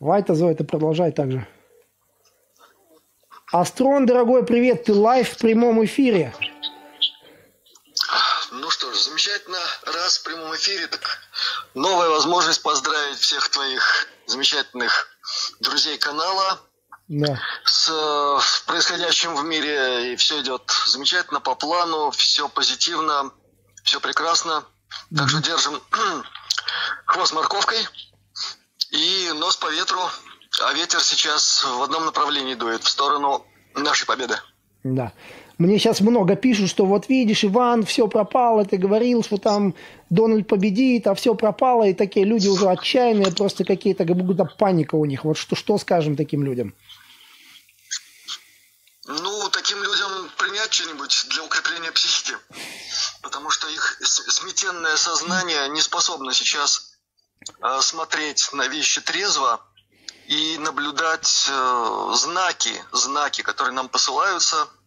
Вайта Зоя, ты продолжай также. Астрон, дорогой, привет, ты live в прямом эфире. Ну что ж, замечательно. Раз в прямом эфире, так новая возможность поздравить всех твоих замечательных друзей канала да. с, с происходящим в мире. И все идет замечательно, по плану, все позитивно, все прекрасно. Так mm-hmm. что держим хвост морковкой и нос по ветру. А ветер сейчас в одном направлении дует, в сторону нашей победы. Да. Мне сейчас много пишут, что вот видишь, Иван, все пропало, ты говорил, что там Дональд победит, а все пропало, и такие люди уже отчаянные, просто какие-то, как будто паника у них. Вот что, что скажем таким людям? Ну, таким людям принять что-нибудь для укрепления психики, потому что их сметенное сознание не способно сейчас смотреть на вещи трезво и наблюдать э, знаки, знаки, которые нам посылаются –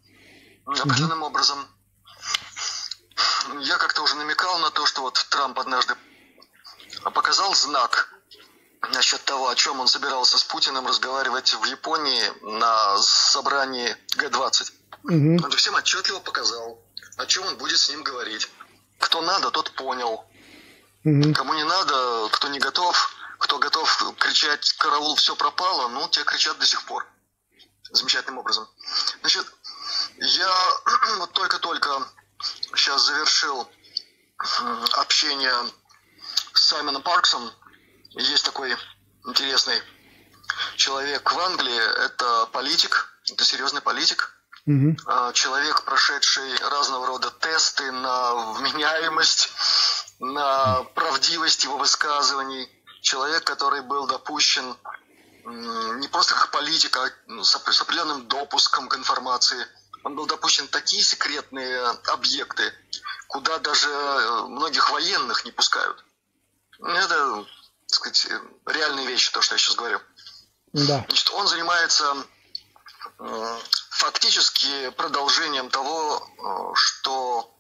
определенным образом. Я как-то уже намекал на то, что вот Трамп однажды показал знак насчет того, о чем он собирался с Путиным разговаривать в Японии на собрании Г-20. Угу. Он же всем отчетливо показал, о чем он будет с ним говорить. Кто надо, тот понял. Угу. Кому не надо, кто не готов, кто готов кричать «караул, все пропало», ну, те кричат до сих пор. Замечательным образом. Значит, я вот только-только сейчас завершил общение с Саймоном Парксом. Есть такой интересный человек в Англии. Это политик, это серьезный политик. Mm-hmm. Человек, прошедший разного рода тесты на вменяемость, на правдивость его высказываний. Человек, который был допущен не просто как политик, а ну, с определенным допуском к информации – он был допущен такие секретные объекты, куда даже э, многих военных не пускают. Это, так сказать, реальные вещи, то, что я сейчас говорю. Да. Значит, он занимается фактически продолжением того, э, что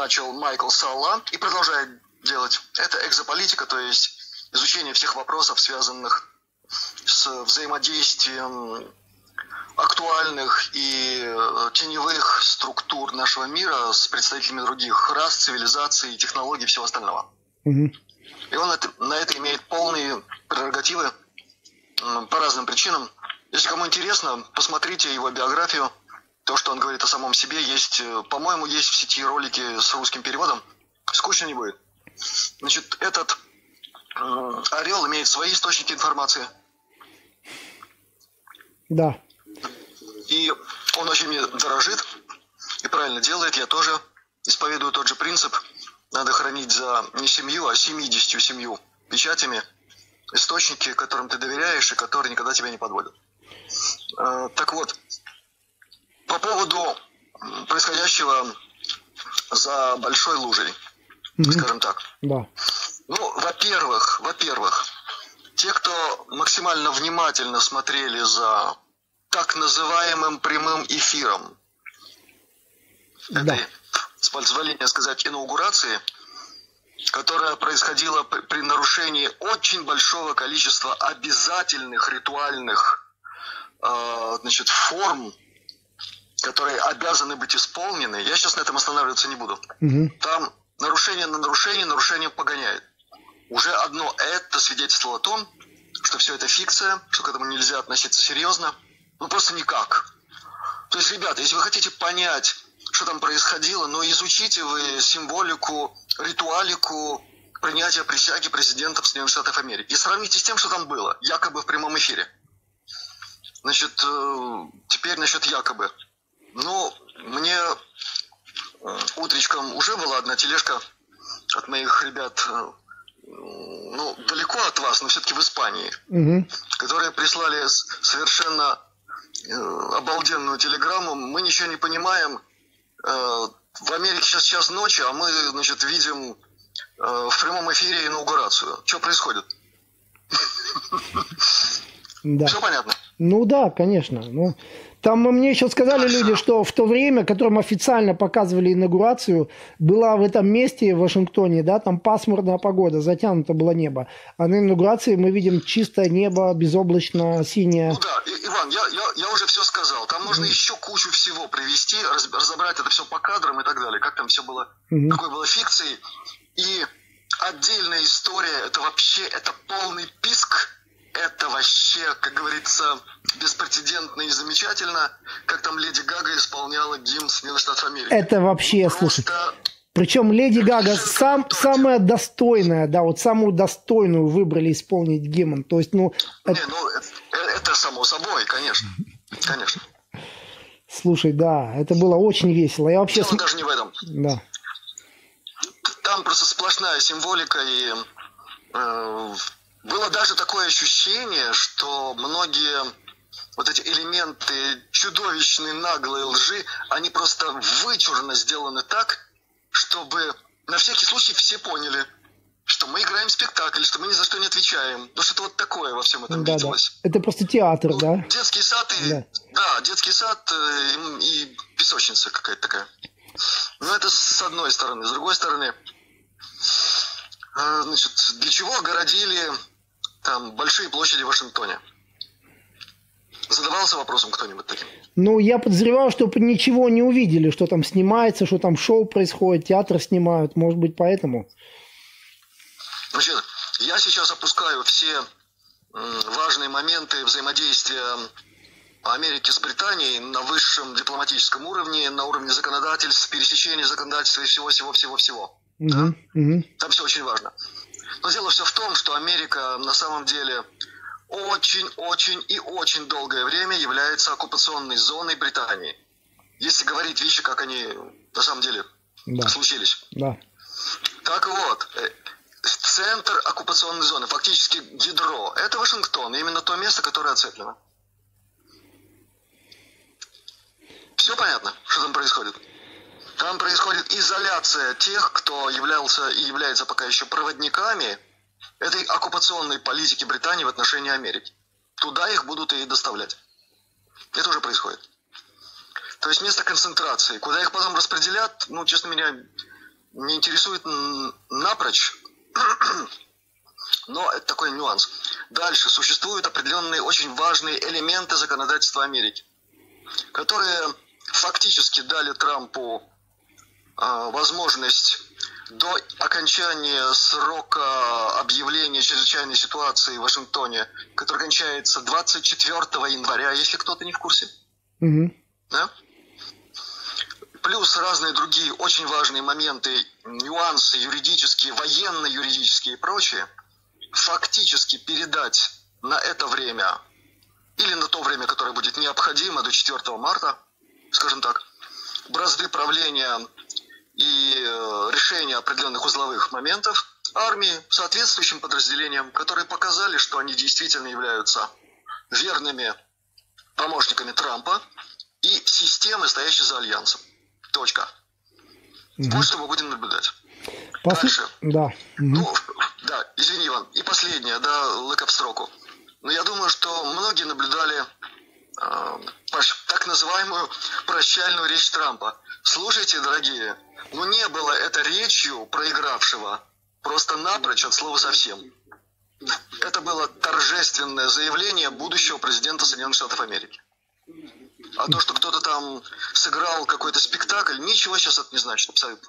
начал Майкл Салла и продолжает делать. Это экзополитика, то есть изучение всех вопросов, связанных с взаимодействием актуальных и э, теневых структур нашего мира с представителями других рас, цивилизаций, технологий и всего остального. Угу. И он это, на это имеет полные прерогативы по разным причинам. Если кому интересно, посмотрите его биографию. То, что он говорит о самом себе, есть, э, по-моему, есть в сети ролики с русским переводом. Скучно не будет. Значит, этот э, орел имеет свои источники информации. Да. И он очень мне дорожит и правильно делает. Я тоже исповедую тот же принцип. Надо хранить за не семью, а 70 семью печатями источники, которым ты доверяешь и которые никогда тебя не подводят. А, так вот, по поводу происходящего за большой лужей, mm-hmm. скажем так. Да. Ну, во-первых, во-первых, те, кто максимально внимательно смотрели за так называемым прямым эфиром да. этой, с позволения сказать, инаугурации, которая происходила при нарушении очень большого количества обязательных ритуальных э, значит, форм, которые обязаны быть исполнены. Я сейчас на этом останавливаться не буду. Угу. Там нарушение на нарушение, нарушение погоняет. Уже одно это свидетельствовало о том, что все это фикция, что к этому нельзя относиться серьезно – ну просто никак. То есть, ребята, если вы хотите понять, что там происходило, ну изучите вы символику, ритуалику принятия присяги президентом Соединенных Штатов Америки и сравните с тем, что там было, якобы в прямом эфире. Значит, э, теперь насчет якобы. Ну, мне э, утречком уже была одна тележка от моих ребят, э, ну, далеко от вас, но все-таки в Испании, угу. которые прислали совершенно Э, обалденную телеграмму. Мы ничего не понимаем. В Америке сейчас час ночи, а мы, значит, видим в прямом эфире инаугурацию. Что происходит? Да. Все понятно? Ну да, конечно. Ну, Там мне еще сказали люди, что в то время, которым официально показывали инаугурацию, была в этом месте, в Вашингтоне, да, там пасмурная погода, затянуто было небо. А на инаугурации мы видим чистое небо, безоблачно, синее. Ну да, Иван, я, я, я уже все сказал. Там можно mm. еще кучу всего привести, разобрать это все по кадрам и так далее. Как там все было, mm-hmm. какой было фикцией. И отдельная история, это вообще, это полный писк это вообще, как говорится, беспрецедентно и замечательно, как там Леди Гага исполняла гимн Соединенных Штатов Америки. Это вообще, Просто... слушай, причем Леди Гага сам, самая достойная, да, вот самую достойную выбрали исполнить гимн. То есть, ну... Не, это... ну, это, это само собой, конечно, конечно. Слушай, да, это было очень весело. Я вообще... Дело даже не в этом. Да. Там просто сплошная символика и э, было даже такое ощущение, что многие вот эти элементы чудовищной наглой лжи, они просто вычурно сделаны так, чтобы на всякий случай все поняли, что мы играем спектакль, что мы ни за что не отвечаем. Ну что-то вот такое во всем этом да, виделось. Да. Это просто театр, ну, да? Детский сад и... Да, да детский сад э, и, и песочница какая-то такая. Ну это с одной стороны. С другой стороны, э, значит, для чего огородили там большие площади в Вашингтоне? Задавался вопросом кто-нибудь таким? Ну, я подозреваю, что ничего не увидели, что там снимается, что там шоу происходит, театр снимают, может быть, поэтому. Значит, я сейчас опускаю все важные моменты взаимодействия Америки с Британией на высшем дипломатическом уровне, на уровне законодательств, пересечения законодательства и всего-всего-всего-всего. Угу, да? угу. Там все очень важно. Но дело все в том, что Америка на самом деле очень-очень и очень долгое время является оккупационной зоной Британии. Если говорить вещи, как они на самом деле да. случились. Да. Так вот, э, центр оккупационной зоны, фактически ядро, это Вашингтон, именно то место, которое оцеплено. Все понятно, что там происходит? Там происходит изоляция тех, кто являлся и является пока еще проводниками этой оккупационной политики Британии в отношении Америки. Туда их будут и доставлять. Это уже происходит. То есть место концентрации. Куда их потом распределят, ну, честно, меня не интересует напрочь. Но это такой нюанс. Дальше существуют определенные очень важные элементы законодательства Америки, которые фактически дали Трампу возможность до окончания срока объявления чрезвычайной ситуации в Вашингтоне, который кончается 24 января, если кто-то не в курсе. Угу. Да? Плюс разные другие очень важные моменты, нюансы юридические, военно-юридические и прочее, фактически передать на это время или на то время, которое будет необходимо до 4 марта, скажем так, бразды правления и э, решения определенных узловых моментов армии соответствующим подразделениям, которые показали, что они действительно являются верными помощниками Трампа и системы, стоящей за альянсом. Точка. Угу. Вот что мы будем наблюдать. По Дальше. Да. Угу. Ну, да, извини, Иван. И последнее, да, лыка в строку. Но я думаю, что многие наблюдали э, так называемую прощальную речь Трампа. Слушайте, дорогие, ну не было это речью проигравшего, просто напрочь от слова совсем. Это было торжественное заявление будущего президента Соединенных Штатов Америки. А то, что кто-то там сыграл какой-то спектакль, ничего сейчас это не значит абсолютно.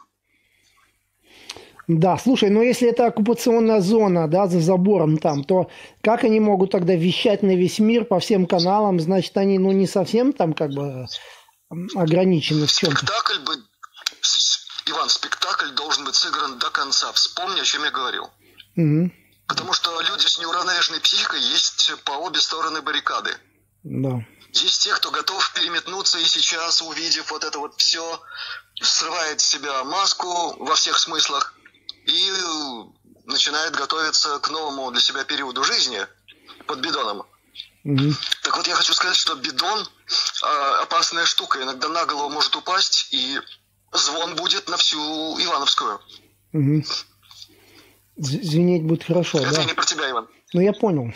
Да, слушай, но если это оккупационная зона, да, за забором там, то как они могут тогда вещать на весь мир по всем каналам? Значит, они, ну, не совсем там как бы ограничены в чем-то. Спектакль бы Иван, спектакль должен быть сыгран до конца. Вспомни, о чем я говорил. Угу. Потому что люди с неуравновешенной психикой есть по обе стороны баррикады. Да. Есть те, кто готов переметнуться и сейчас, увидев вот это вот все, срывает с себя маску во всех смыслах и начинает готовиться к новому для себя периоду жизни под бидоном. Угу. Так вот, я хочу сказать, что бидон э, опасная штука. Иногда на голову может упасть, и звон будет на всю Ивановскую. Угу. Звенеть будет хорошо, Это да? не про тебя, Иван. Ну, я понял.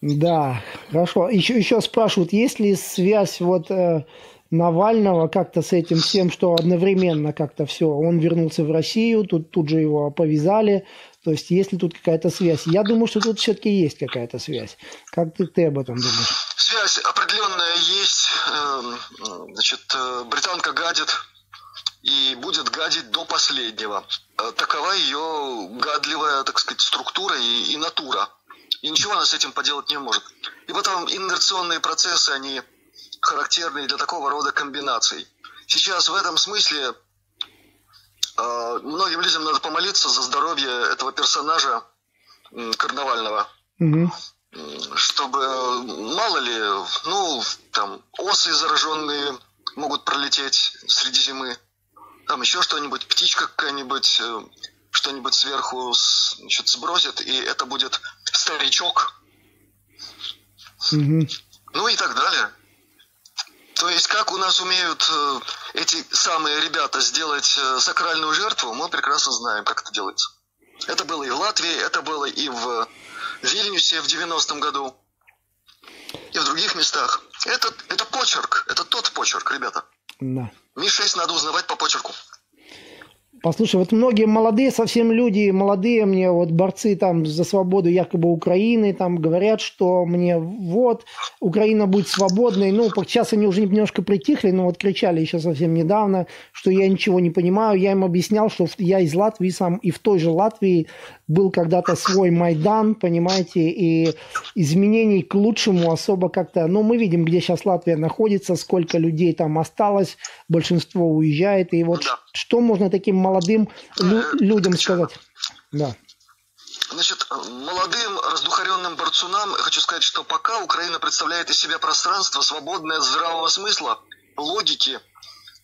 Да, хорошо. Еще, еще спрашивают, есть ли связь вот э, Навального как-то с этим всем, что одновременно как-то все, он вернулся в Россию, тут, тут же его повязали, то есть есть ли тут какая-то связь? Я думаю, что тут все-таки есть какая-то связь. Как ты, ты об этом думаешь? Связь определенная есть. Эм, значит, э, британка гадит и будет гадить до последнего. Э, такова ее гадливая, так сказать, структура и, и натура. И ничего она с этим поделать не может. И потом инерционные процессы, они характерны для такого рода комбинаций. Сейчас в этом смысле многим людям надо помолиться за здоровье этого персонажа карнавального. Угу. Чтобы, мало ли, ну, там, осы зараженные могут пролететь среди зимы. Там еще что-нибудь, птичка какая-нибудь, э, что-нибудь сверху значит, сбросит, и это будет старичок. Угу. Ну и так далее. То есть, как у нас умеют э, эти самые ребята сделать э, сакральную жертву, мы прекрасно знаем, как это делается. Это было и в Латвии, это было и в Вильнюсе в 90-м году, и в других местах. Это, это почерк, это тот почерк, ребята. Да. Ми-6 надо узнавать по почерку. Послушай, вот многие молодые совсем люди, молодые мне вот борцы там за свободу якобы Украины, там говорят, что мне вот, Украина будет свободной. Ну, сейчас они уже немножко притихли, но вот кричали еще совсем недавно, что я ничего не понимаю. Я им объяснял, что я из Латвии сам, и в той же Латвии был когда-то свой Майдан, понимаете, и изменений к лучшему особо как-то... Ну, мы видим, где сейчас Латвия находится, сколько людей там осталось, большинство уезжает, и вот да. Что можно таким молодым лю- людям сказать? Да. Значит, молодым раздухаренным борцунам хочу сказать, что пока Украина представляет из себя пространство, свободное от здравого смысла, логики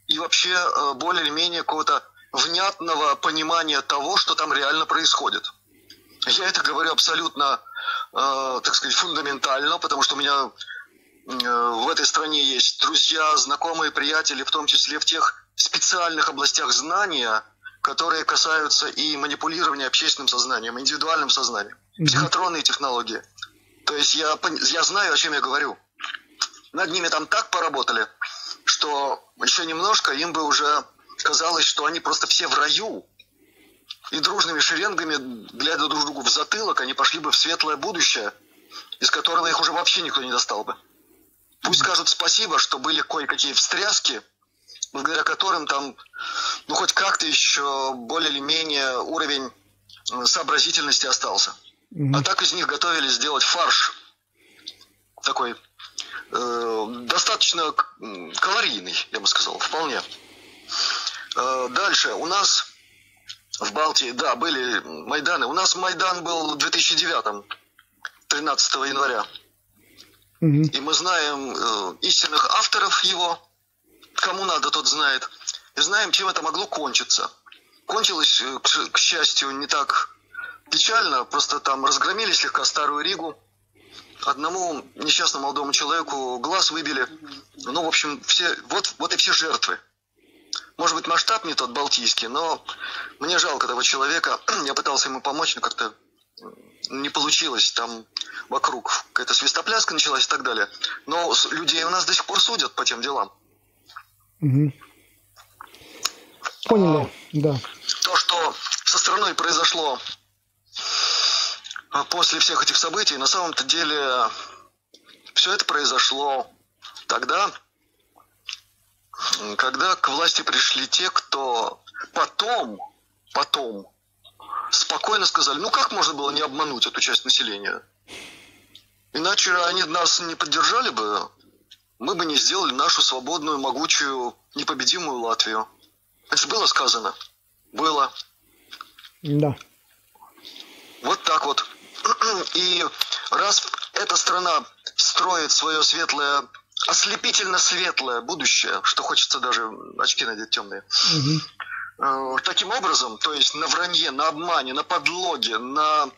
и вообще э, более или менее какого-то внятного понимания того, что там реально происходит. Я это говорю абсолютно, э, так сказать, фундаментально, потому что у меня э, в этой стране есть друзья, знакомые, приятели, в том числе в тех специальных областях знания, которые касаются и манипулирования общественным сознанием, индивидуальным сознанием, психотронные технологии. То есть я, я знаю, о чем я говорю. Над ними там так поработали, что еще немножко им бы уже казалось, что они просто все в раю. И дружными шеренгами, глядя друг другу в затылок, они пошли бы в светлое будущее, из которого их уже вообще никто не достал бы. Пусть скажут спасибо, что были кое-какие встряски, благодаря которым там, ну, хоть как-то еще более или менее уровень сообразительности остался. Mm-hmm. А так из них готовили сделать фарш такой э, достаточно калорийный, я бы сказал, вполне. Э, дальше. У нас в Балтии, да, были Майданы. У нас Майдан был в 2009 13 января. Угу. И мы знаем э, истинных авторов его. Кому надо, тот знает. И знаем, чем это могло кончиться. Кончилось, э, к, к счастью, не так печально. Просто там разгромили слегка Старую Ригу. Одному несчастному молодому человеку глаз выбили. Ну, в общем, все, вот, вот и все жертвы. Может быть, масштаб не тот балтийский, но мне жалко этого человека. Я пытался ему помочь, но как-то не получилось. Там вокруг какая-то свистопляска началась и так далее. Но людей у нас до сих пор судят по тем делам. Угу. Поняли, а, да. То, что со страной произошло а, после всех этих событий, на самом-то деле все это произошло тогда, когда к власти пришли те, кто потом, потом спокойно сказали, ну как можно было не обмануть эту часть населения? Иначе они нас не поддержали бы, мы бы не сделали нашу свободную, могучую, непобедимую Латвию. Это же было сказано. Было. Да. Вот так вот. И раз эта страна строит свое светлое ослепительно светлое будущее, что хочется даже очки надеть темные. Угу. Таким образом, то есть на вранье, на обмане, на подлоге, на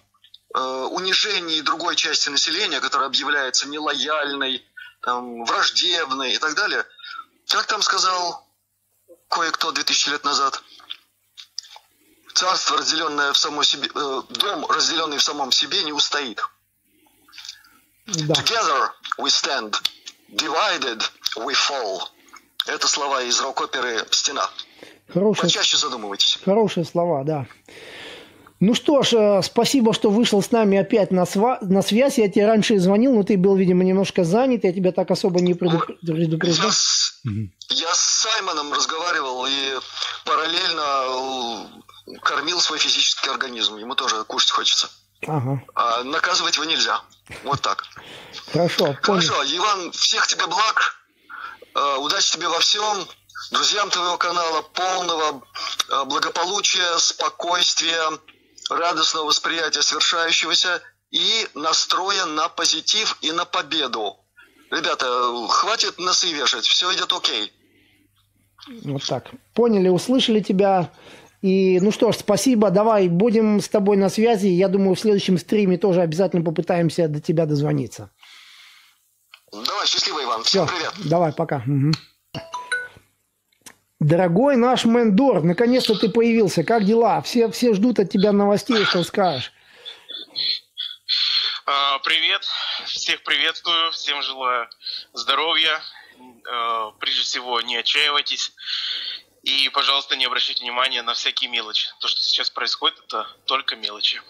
э, унижении другой части населения, которая объявляется нелояльной, там, враждебной и так далее. Как там сказал кое-кто 2000 лет назад? Царство, разделенное в самом себе, э, дом, разделенный в самом себе, не устоит. Да. Together we stand, divided we fall. Это слова из рок-оперы «Стена». Хорошие, Почаще задумывайтесь. Хорошие слова, да. Ну что ж, э, спасибо, что вышел с нами опять на, сва- на связь. Я тебе раньше звонил, но ты был, видимо, немножко занят. Я тебя так особо не предупреждал. Я, с, я с Саймоном разговаривал и параллельно э, кормил свой физический организм. Ему тоже кушать хочется. Ага. А наказывать его нельзя. Вот так. Хорошо. Хорошо, понял. Иван, всех тебе благ. Э, удачи тебе во всем друзьям твоего канала полного благополучия, спокойствия, радостного восприятия свершающегося и настроя на позитив и на победу. Ребята, хватит носы вешать, все идет окей. Вот так. Поняли, услышали тебя. И ну что ж, спасибо. Давай, будем с тобой на связи. Я думаю, в следующем стриме тоже обязательно попытаемся до тебя дозвониться. Давай, счастливо, Иван. Всем Все, привет. Давай, пока. Угу. Дорогой наш Мендор, наконец-то ты появился. Как дела? Все, все ждут от тебя новостей, что скажешь. А, привет, всех приветствую, всем желаю здоровья. А, прежде всего, не отчаивайтесь. И, пожалуйста, не обращайте внимания на всякие мелочи. То, что сейчас происходит, это только мелочи.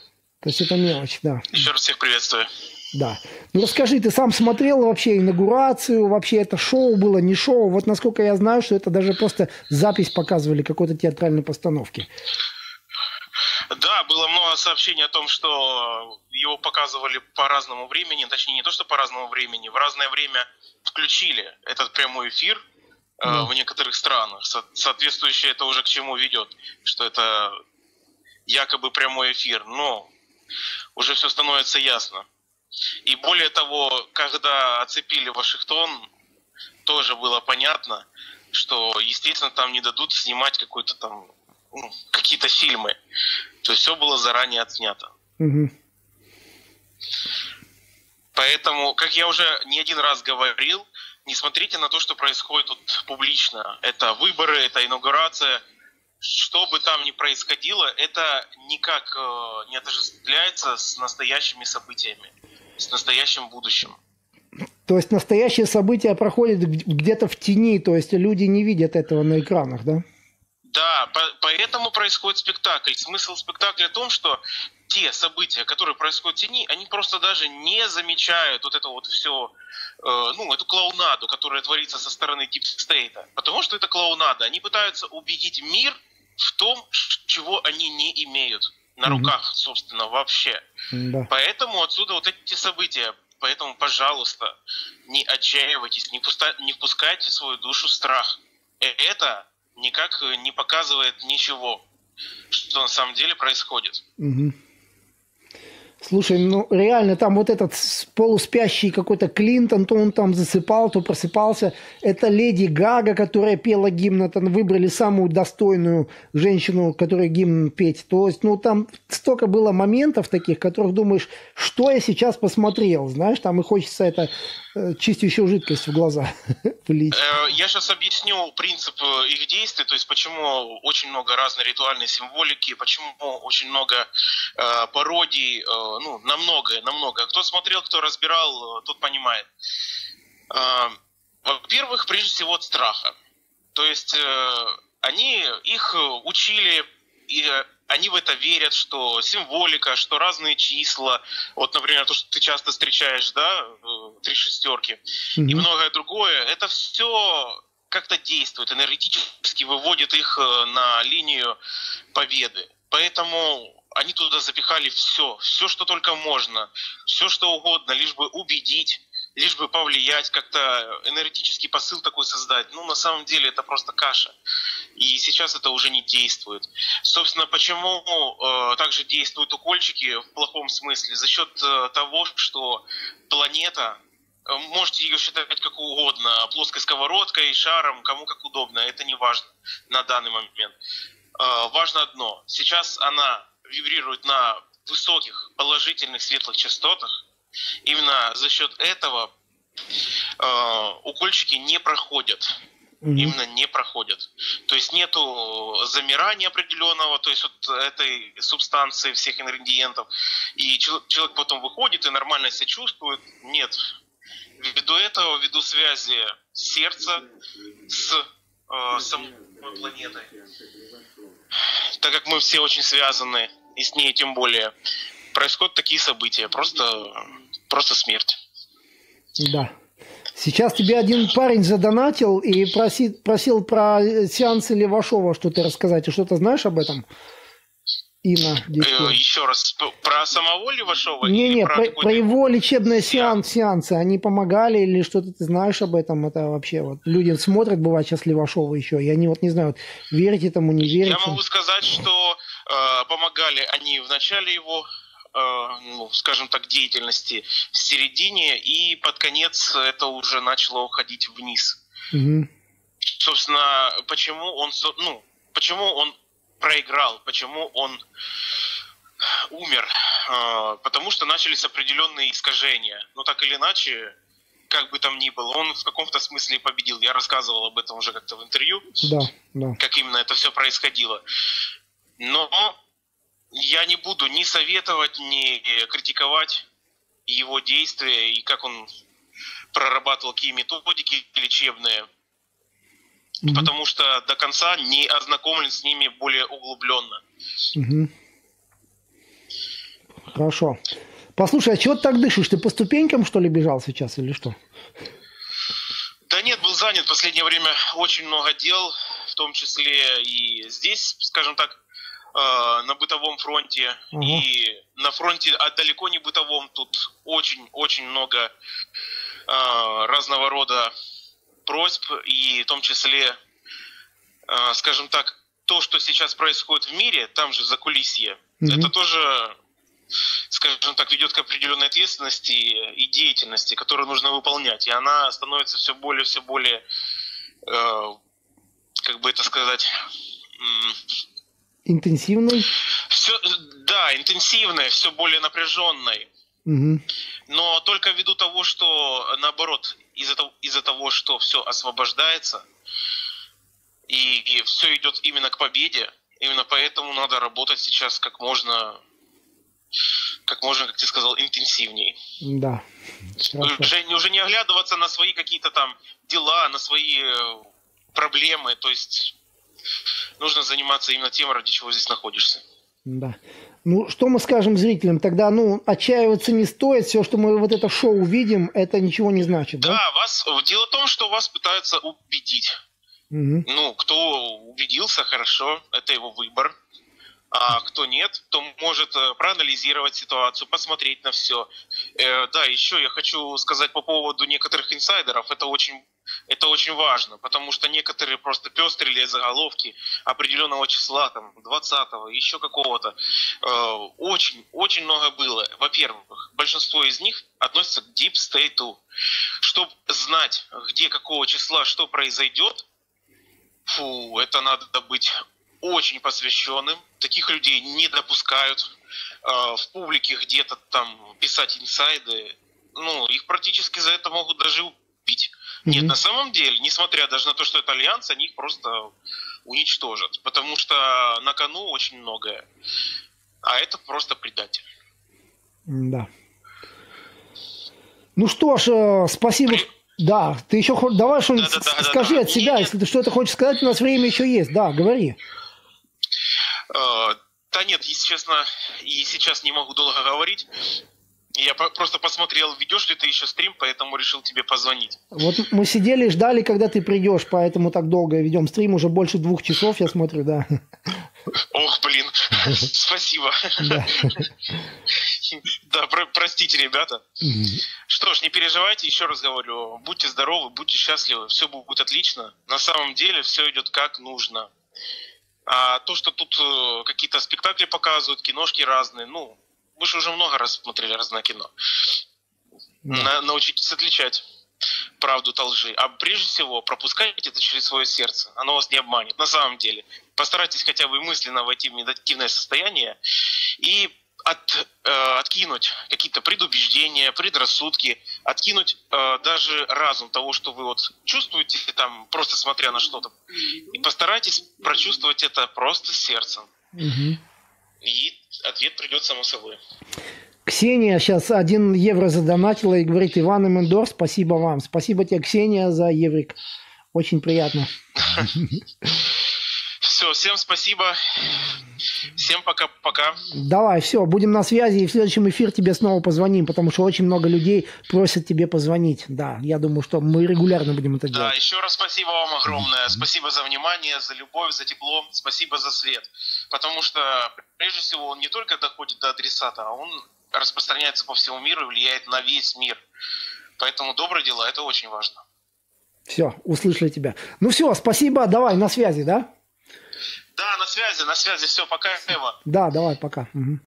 То есть это мелочь, да. Еще раз всех приветствую. Да. Ну расскажи, ты сам смотрел вообще инаугурацию, вообще это шоу было, не шоу? Вот насколько я знаю, что это даже просто запись показывали какой-то театральной постановки. Да, было много сообщений о том, что его показывали по разному времени, точнее не то, что по разному времени, в разное время включили этот прямой эфир э, mm. в некоторых странах. Со- соответствующее это уже к чему ведет, что это якобы прямой эфир, но уже все становится ясно. И более того, когда оцепили Вашингтон, тоже было понятно, что, естественно, там не дадут снимать какой-то там ну, какие-то фильмы. То есть все было заранее отснято. Угу. Поэтому, как я уже не один раз говорил, не смотрите на то, что происходит тут публично. Это выборы, это инаугурация. Что бы там ни происходило, это никак э, не отождествляется с настоящими событиями с настоящим будущим. То есть настоящее событие проходит где-то в тени, то есть люди не видят этого на экранах, да? Да, по поэтому происходит спектакль. Смысл спектакля в том, что те события, которые происходят в тени, они просто даже не замечают вот это вот все, э, ну, эту клоунаду, которая творится со стороны дипстейта. Потому что это клоунада. Они пытаются убедить мир в том, чего они не имеют на руках, собственно, вообще. Да. Поэтому отсюда вот эти события. Поэтому, пожалуйста, не отчаивайтесь, не, пуста... не впускайте в свою душу страх. Э, это никак не показывает ничего, что на самом деле происходит. Угу. Слушай, ну реально там вот этот полуспящий какой-то Клинтон, то он там засыпал, то просыпался. Это леди Гага, которая пела гимн, там выбрали самую достойную женщину, которая гимн петь. То есть, ну там столько было моментов таких, которых думаешь, что я сейчас посмотрел, знаешь, там и хочется это чистящую жидкость в глаза влить. Э, я сейчас объясню принцип э, их действий, то есть почему очень много разной ритуальной символики, почему очень много э, пародий, э, ну, на многое, на многое. Кто смотрел, кто разбирал, тот понимает. Э, во-первых, прежде всего от страха. То есть э, они их учили и они в это верят, что символика, что разные числа, вот, например, то, что ты часто встречаешь, да, э, три шестерки mm-hmm. и многое другое, это все как-то действует, энергетически выводит их э, на линию победы. Поэтому они туда запихали все, все, что только можно, все, что угодно, лишь бы убедить лишь бы повлиять, как-то энергетический посыл такой создать. Ну, на самом деле, это просто каша. И сейчас это уже не действует. Собственно, почему э, также действуют укольчики в плохом смысле? За счет э, того, что планета, э, можете ее считать как угодно, плоской сковородкой, шаром, кому как удобно, это не важно на данный момент. Э, важно одно. Сейчас она вибрирует на высоких положительных светлых частотах, Именно за счет этого э, укольчики не проходят. угу. именно не проходят. То есть нету замирания определенного, то есть вот этой субстанции, всех ингредиентов, и человек потом выходит и нормально себя чувствует. Нет. Ввиду этого, ввиду связи сердца с э, самой планетой, так как мы все очень связаны, и с ней тем более, происходят такие события, просто, просто смерть. Да. Сейчас тебе один парень задонатил и просил, просил про сеансы Левашова что-то рассказать. И что-то знаешь об этом? Инна. Э, Еще раз, про самого Левашова? Не-не, про, про, про его лечебные сеанс, сеансы. Они помогали или что-то ты знаешь об этом? Это вообще вот люди смотрят, бывает, сейчас Левашова еще, и они вот не знают, верить этому, не верить. Я могу сказать, что э, помогали они в начале его ну, скажем так, деятельности в середине, и под конец это уже начало уходить вниз. Угу. Собственно, почему он, ну, почему он проиграл, почему он умер? Э, потому что начались определенные искажения. Но так или иначе, как бы там ни было, он в каком-то смысле победил. Я рассказывал об этом уже как-то в интервью, да, да. как именно это все происходило. Но я не буду ни советовать, ни критиковать его действия и как он прорабатывал какие методики лечебные, mm-hmm. потому что до конца не ознакомлен с ними более углубленно. Mm-hmm. Хорошо. Послушай, а чего ты так дышишь? Ты по ступенькам, что ли, бежал сейчас или что? Да нет, был занят в последнее время очень много дел, в том числе и здесь, скажем так, Э, на бытовом фронте угу. и на фронте, а далеко не бытовом, тут очень-очень много э, разного рода просьб и в том числе, э, скажем так, то, что сейчас происходит в мире, там же за кулисье, угу. это тоже скажем так, ведет к определенной ответственности и деятельности, которую нужно выполнять. И она становится все более, все более, э, как бы это сказать, Интенсивной? Все, да, интенсивной, все более напряженной. Угу. Но только ввиду того, что наоборот, из-за того, из того, что все освобождается, и, и все идет именно к победе, именно поэтому надо работать сейчас как можно, как можно, как ты сказал, интенсивней. Да. Уже, уже не оглядываться на свои какие-то там дела, на свои э, проблемы, то есть нужно заниматься именно тем, ради чего здесь находишься. Да. Ну, что мы скажем зрителям? Тогда, ну, отчаиваться не стоит. Все, что мы вот это шоу видим, это ничего не значит, да? Да, вас, дело в том, что вас пытаются убедить. Угу. Ну, кто убедился, хорошо, это его выбор. А кто нет, то может э, проанализировать ситуацию, посмотреть на все. Э, да, еще я хочу сказать по поводу некоторых инсайдеров. Это очень это очень важно, потому что некоторые просто пестрили заголовки определенного числа, там, 20-го, еще какого-то. Э, очень, очень много было. Во-первых, большинство из них относятся к Deep State. Чтобы знать, где какого числа что произойдет, фу, это надо быть очень посвященным. Таких людей не допускают э, в публике где-то там писать инсайды. Ну, их практически за это могут даже убить. Нет, на самом деле, несмотря даже на то, что это альянс, они их просто уничтожат. Потому что на кону очень многое. А это просто предатель. Да. Ну что ж, э, спасибо. При... Да, ты еще давай что-нибудь да, да, да, скажи да, да. от себя, нет, если ты что-то хочешь сказать, у нас время еще есть. Да, говори. Э, да нет, если честно, и сейчас не могу долго говорить. Я просто посмотрел, ведешь ли ты еще стрим, поэтому решил тебе позвонить. Вот мы сидели и ждали, когда ты придешь, поэтому так долго ведем стрим, уже больше двух часов, я смотрю, да. Ох, блин, спасибо. Да, простите, ребята. Что ж, не переживайте, еще раз говорю, будьте здоровы, будьте счастливы, все будет отлично. На самом деле все идет как нужно. А то, что тут э, какие-то спектакли показывают, киношки разные, ну, вы же уже много раз смотрели разное кино. На, научитесь отличать правду от лжи. А прежде всего, пропускайте это через свое сердце. Оно вас не обманет. На самом деле. Постарайтесь хотя бы мысленно войти в медитативное состояние и от, э, откинуть какие-то предубеждения, предрассудки, откинуть э, даже разум того, что вы вот чувствуете там, просто смотря на что-то, и постарайтесь прочувствовать это просто сердцем. Угу. И ответ придет само собой. Ксения сейчас один евро задонатила и говорит, Иван Эмендор, спасибо вам. Спасибо тебе, Ксения, за еврик. Очень приятно. Все, всем спасибо. Всем пока-пока. Давай, все, будем на связи, и в следующем эфире тебе снова позвоним, потому что очень много людей просят тебе позвонить. Да, я думаю, что мы регулярно будем это делать. Да, еще раз спасибо вам огромное. Спасибо за внимание, за любовь, за тепло. Спасибо за свет. Потому что, прежде всего, он не только доходит до адресата, а он распространяется по всему миру и влияет на весь мир. Поэтому добрые дела – это очень важно. Все, услышали тебя. Ну все, спасибо, давай, на связи, да? Да, на связи, на связи. Все, пока, Эва. Да, давай, пока. Угу.